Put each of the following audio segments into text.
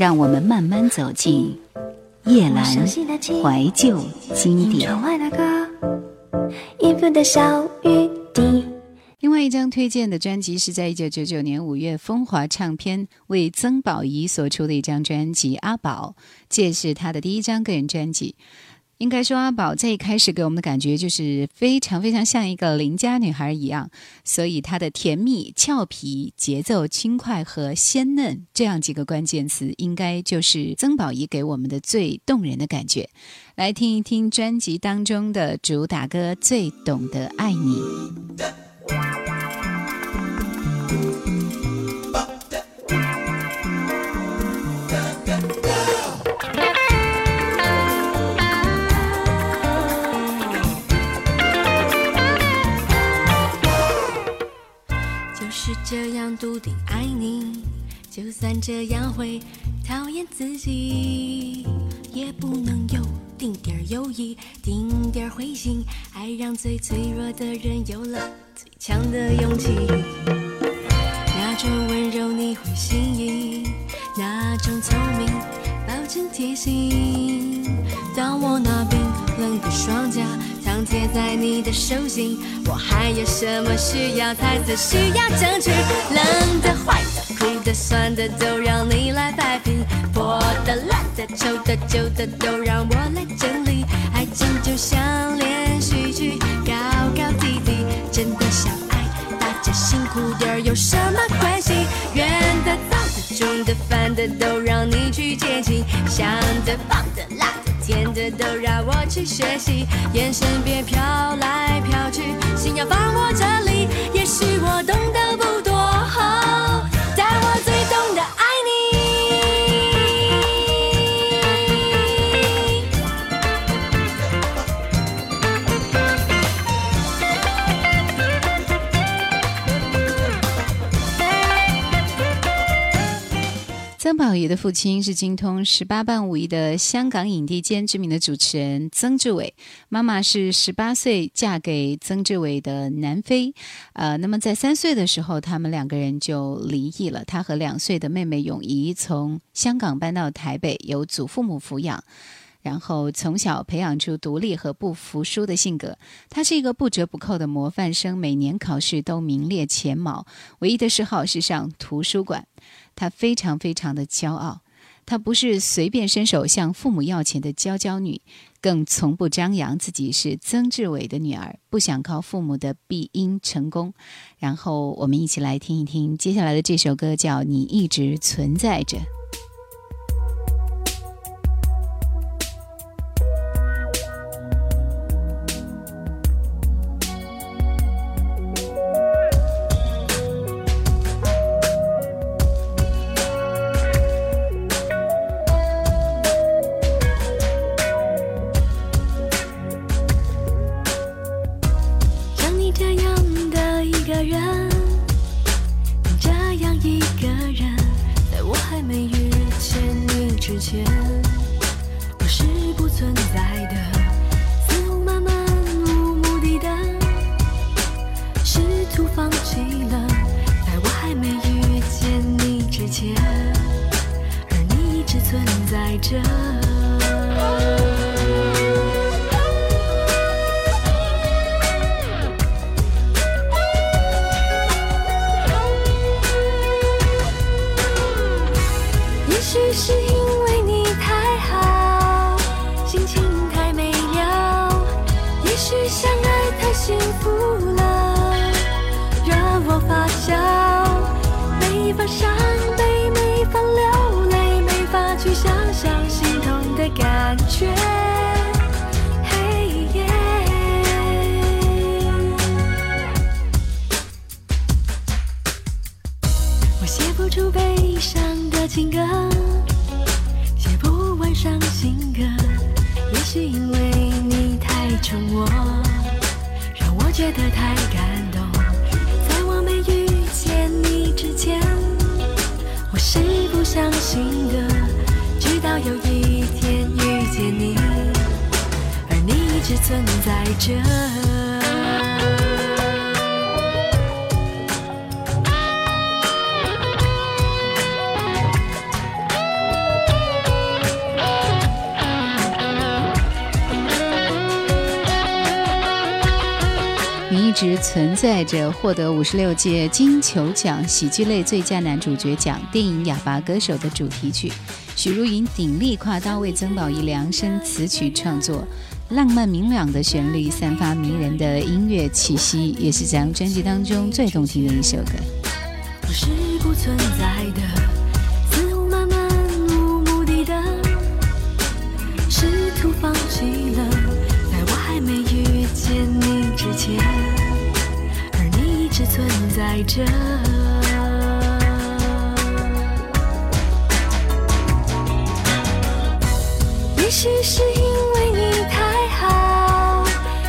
让我们慢慢走进叶阑怀旧经典。另外一张推荐的专辑是在一九九九年五月，风华唱片为曾宝仪所出的一张专辑《阿宝》，这是他的第一张个人专辑。应该说，阿宝在一开始给我们的感觉就是非常非常像一个邻家女孩一样，所以她的甜蜜、俏皮、节奏轻快和鲜嫩这样几个关键词，应该就是曾宝仪给我们的最动人的感觉。来听一听专辑当中的主打歌《最懂得爱你》。笃定爱你，就算这样会讨厌自己，也不能有丁点儿犹豫，丁点儿灰心，爱让最脆弱的人有了最强的勇气。那种温柔你会心仪，那种聪明保证贴心。当我那冰冷的双脚。贴在你的手心，我还有什么需要？才色需要争取，冷的、坏的、苦的、酸的，都让你来摆平。破的、烂的、丑的、旧的，都让我来整理。爱情就像连续剧，高高低低，真的想爱，大家辛苦点有什么关系？圆的、脏的、重的、烦的，都让你去接近。想的、放、去学习，眼神别飘来飘去，心要放我这里。也许我懂得曾宝仪的父亲是精通十八般武艺的香港影帝兼知名的主持人曾志伟，妈妈是十八岁嫁给曾志伟的南非，呃，那么在三岁的时候，他们两个人就离异了。他和两岁的妹妹永仪从香港搬到台北，由祖父母抚养。然后从小培养出独立和不服输的性格，他是一个不折不扣的模范生，每年考试都名列前茅。唯一的嗜好是上图书馆，她非常非常的骄傲。她不是随便伸手向父母要钱的娇娇女，更从不张扬自己是曾志伟的女儿，不想靠父母的庇荫成功。然后我们一起来听一听接下来的这首歌，叫《你一直存在着》。人这样一个人在我还没遇见你之前我是不存在的似乎漫漫无目的地试图放弃了在我还没遇见你之前而你一直存在着。Sáng 相信的，直到有一天遇见你，而你一直存在着。只存在着获得五十六届金球奖喜剧类最佳男主角奖电影《哑巴歌手》的主题曲。许茹芸鼎力跨刀为曾宝仪量身词曲创作，浪漫明朗的旋律散发迷人的音乐气息，也是这张专辑当中最动听的一首歌。不是不存在的，爱着。也许是因为你太好，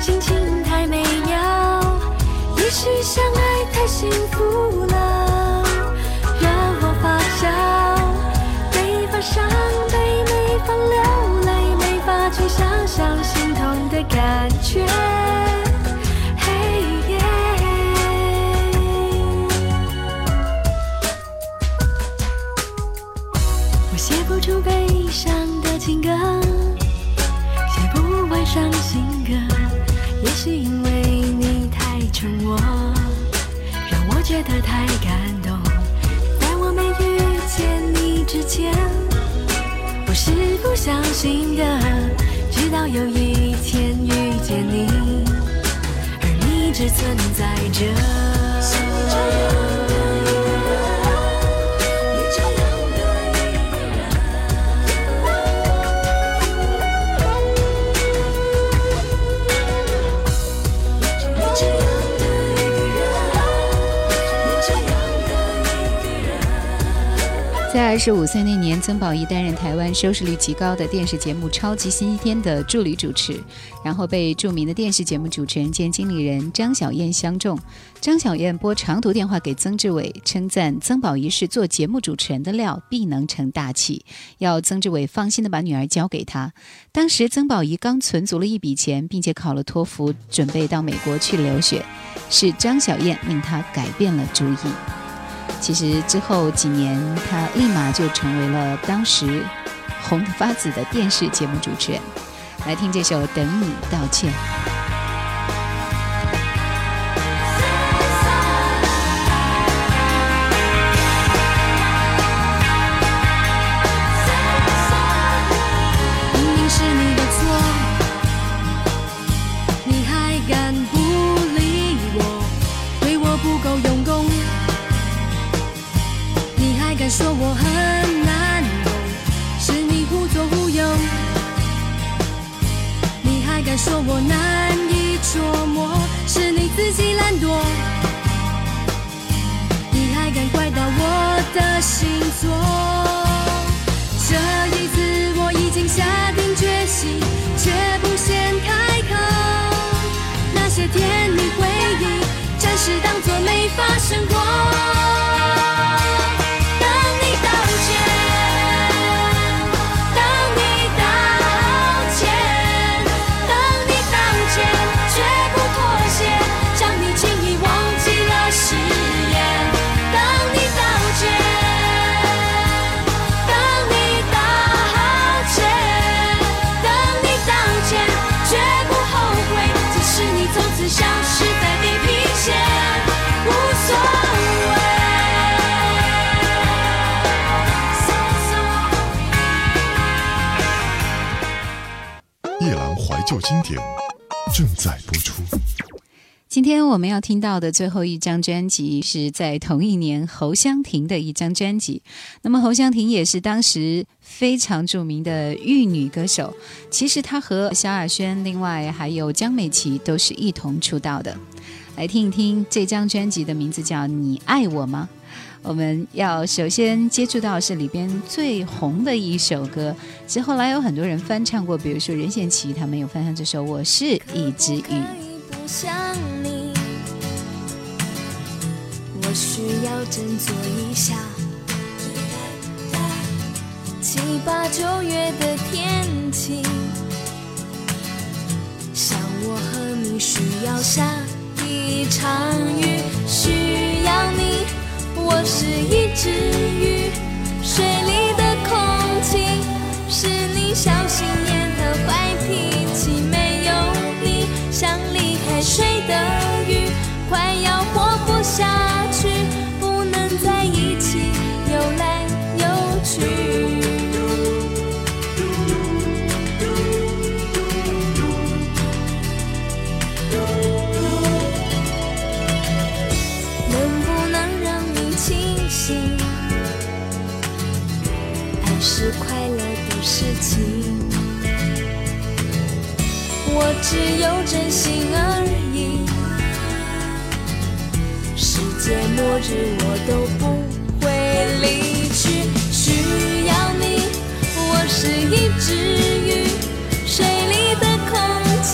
心情太美妙，也许相爱太幸福了，让我发笑，没法伤悲，没法流泪，没法去想象心痛的感觉。不相信的，直到有一天遇见你，而你只存在着。二十五岁那年，曾宝仪担任台湾收视率极高的电视节目《超级星期天》的助理主持，然后被著名的电视节目主持人兼经理人张小燕相中。张小燕拨长途电话给曾志伟，称赞曾宝仪是做节目主持人的料，必能成大器，要曾志伟放心的把女儿交给他。当时曾宝仪刚存足了一笔钱，并且考了托福，准备到美国去留学，是张小燕令他改变了主意。其实之后几年，他立马就成为了当时红得发紫的电视节目主持人。来听这首《等你道歉》。只当作没发生过。今天我们要听到的最后一张专辑是在同一年侯湘婷的一张专辑。那么侯湘婷也是当时非常著名的玉女歌手，其实她和萧亚轩，另外还有江美琪都是一同出道的。来听一听这张专辑的名字叫《你爱我吗》。我们要首先接触到是里边最红的一首歌，其实后来有很多人翻唱过，比如说任贤齐他们有翻唱这首《我是一只鱼》。需要振作一下。七八九月的天气，像我和你需要下一场雨，需要你。我是一只鱼，水里的空气是你小心眼和坏脾气，没有你像离开水末日我都不会离去。需要你，我是一只鱼，水里的空气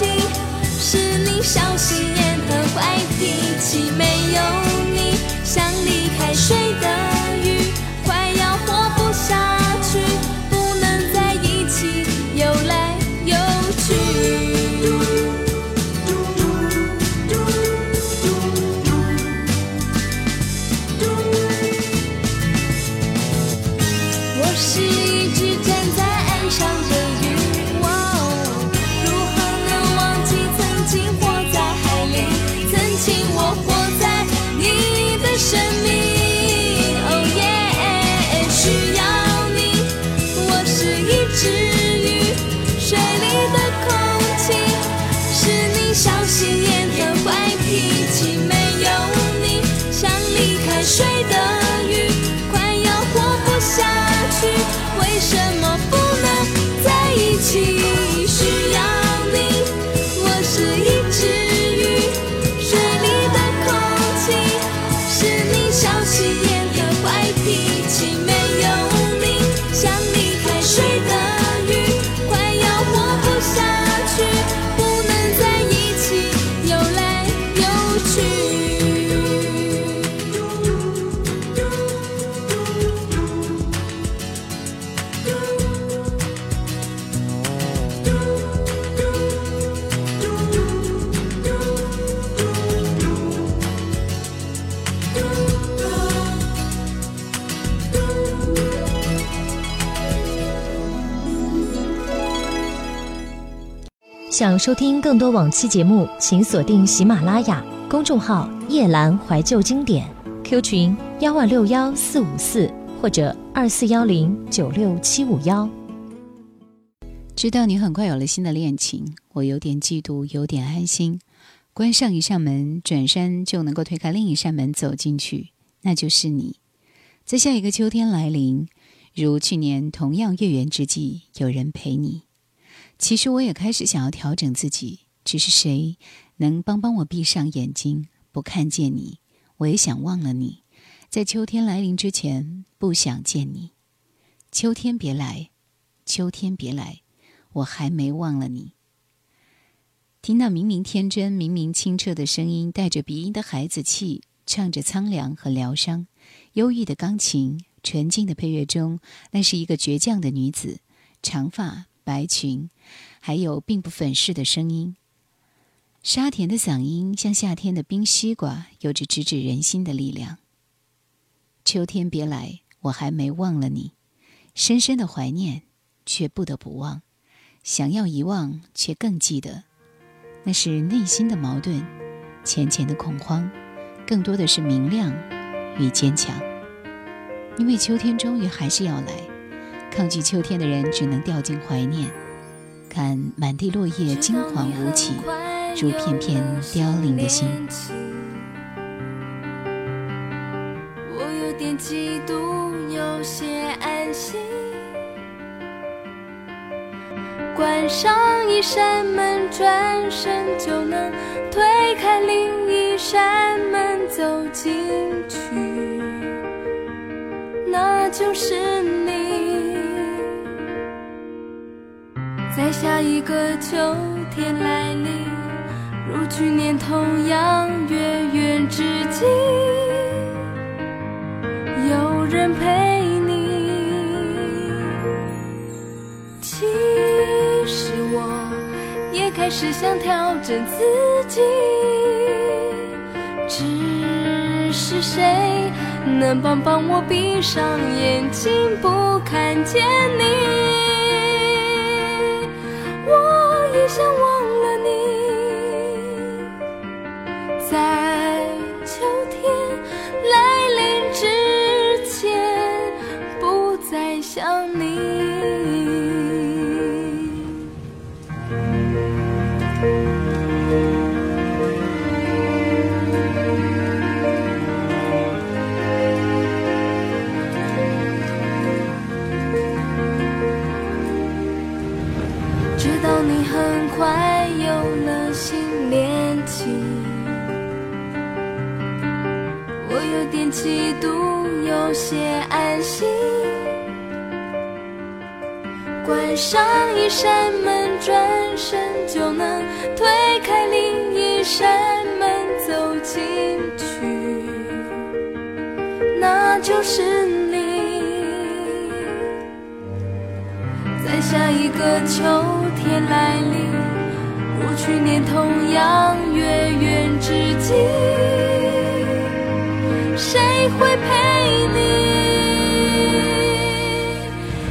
是你小心眼和坏脾气，没有想收听更多往期节目，请锁定喜马拉雅公众号“夜阑怀旧经典 ”，Q 群幺二六幺四五四或者二四幺零九六七五幺。知道你很快有了新的恋情，我有点嫉妒，有点安心。关上一扇门，转身就能够推开另一扇门走进去，那就是你。在下一个秋天来临，如去年同样月圆之际，有人陪你。其实我也开始想要调整自己，只是谁能帮帮我闭上眼睛，不看见你？我也想忘了你，在秋天来临之前，不想见你。秋天别来，秋天别来，我还没忘了你。听那明明天真、明明清澈的声音，带着鼻音的孩子气，唱着苍凉和疗伤，忧郁的钢琴，纯净的配乐中，那是一个倔强的女子，长发。白裙，还有并不粉饰的声音。沙田的嗓音像夏天的冰西瓜，有着直指人心的力量。秋天别来，我还没忘了你，深深的怀念，却不得不忘；想要遗忘，却更记得。那是内心的矛盾，浅浅的恐慌，更多的是明亮与坚强。因为秋天终于还是要来。抗拒秋天的人，只能掉进怀念。看满地落叶，金黄无起，如片片凋零的心。我有点嫉妒，有些安心。关上一扇门，转身就能推开另一扇门，走进去，那就是你。在下一个秋天来临，如去年同样月圆之际，有人陪你。其实我也开始想调整自己，只是谁能帮帮我闭上眼睛，不看见你？想忘了你，在下一个秋天来临，如去年同样月圆之际，谁会陪你？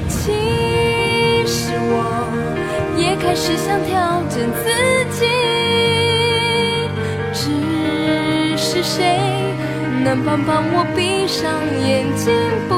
其实我也开始想调整自己，只是谁能帮帮我闭上眼睛不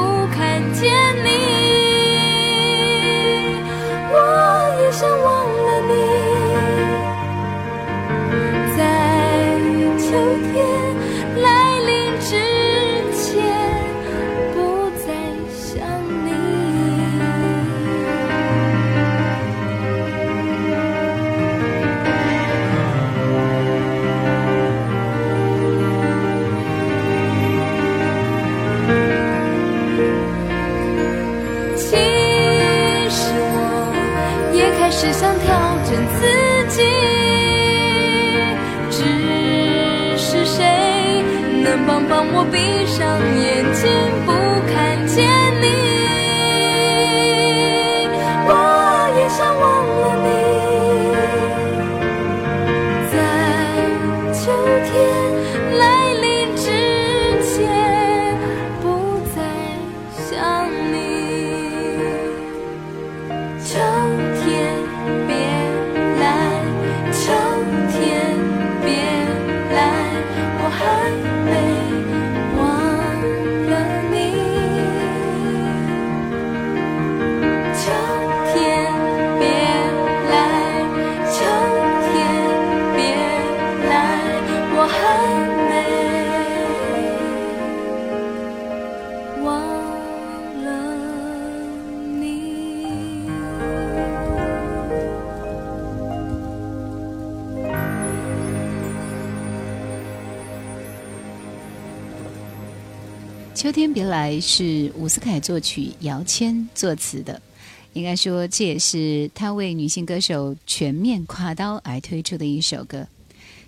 来是伍思凯作曲，姚谦作词的。应该说，这也是他为女性歌手全面跨刀而推出的一首歌。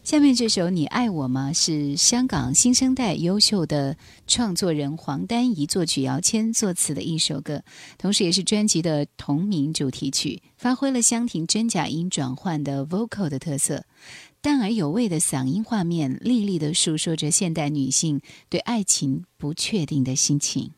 下面这首《你爱我吗》是香港新生代优秀的创作人黄丹仪作曲，姚谦作词的一首歌，同时也是专辑的同名主题曲，发挥了香婷真假音转换的 vocal 的特色。淡而有味的嗓音画面，历历的诉说着现代女性对爱情不确定的心情。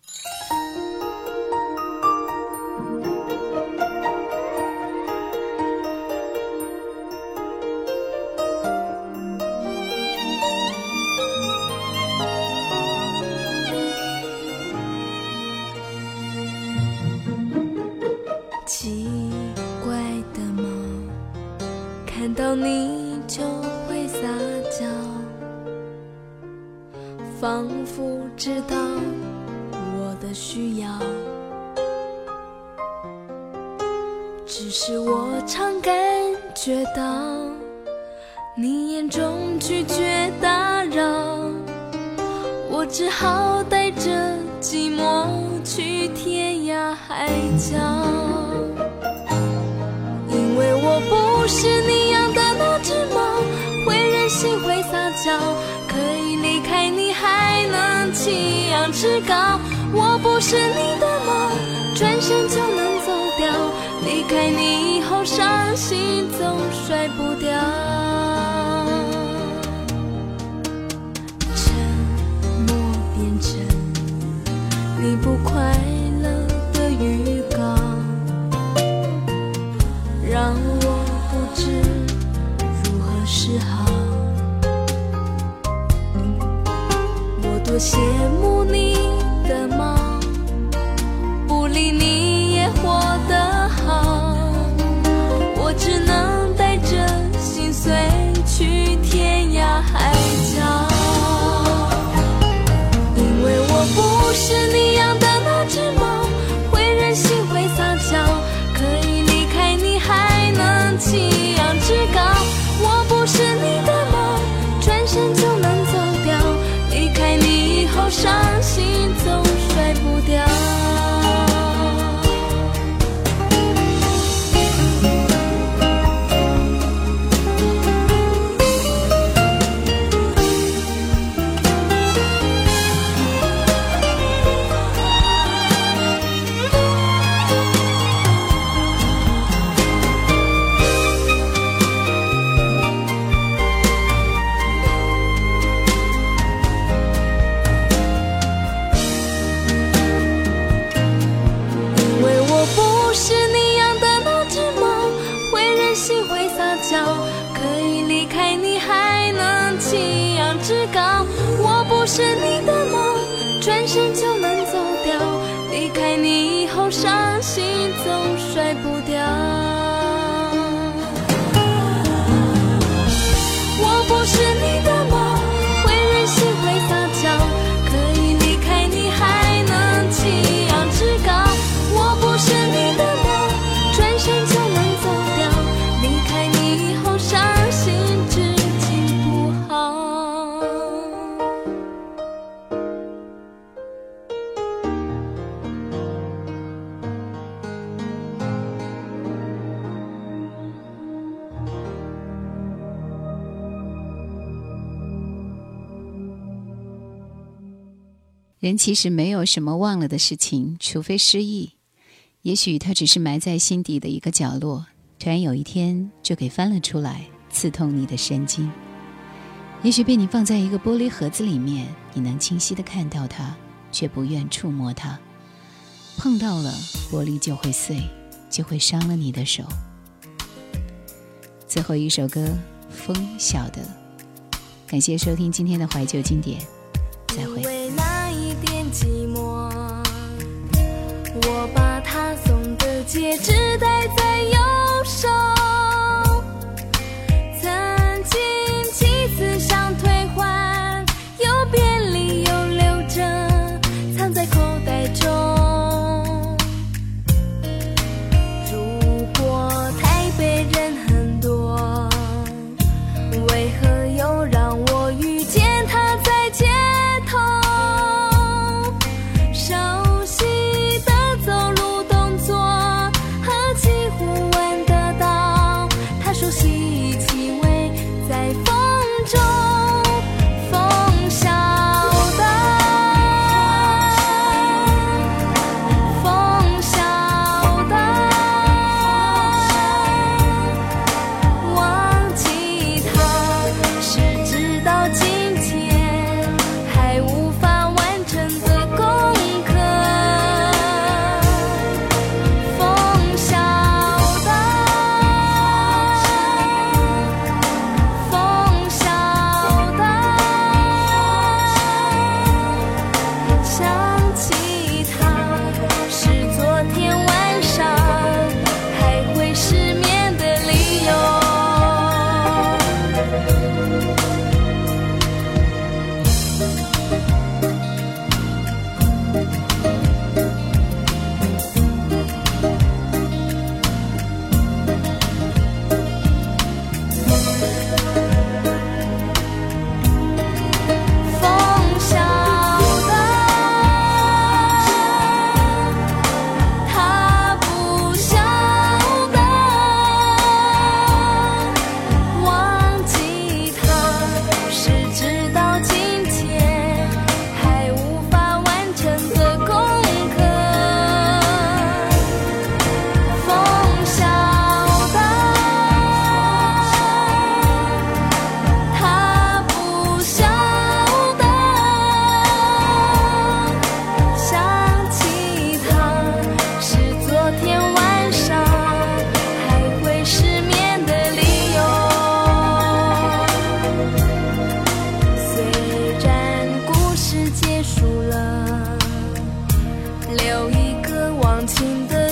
你眼中拒绝打扰，我只好带着寂寞去天涯海角。因为我不是你养的那只猫，会任性会撒娇，可以离开你还能弃养至高。我不是你的猫，转身就能走掉，离开你以后伤心总甩不掉。羡慕你。人其实没有什么忘了的事情除非失忆。也许它只是埋在心底的一个角落突然有一天就给翻了出来刺痛你的神经。也许被你放在一个玻璃盒子里面你能清晰的看到它却不愿触摸它碰到了玻璃就会碎就会伤了你的手。最后一首歌风晓得感谢收听今天的怀旧经典再会。忘情的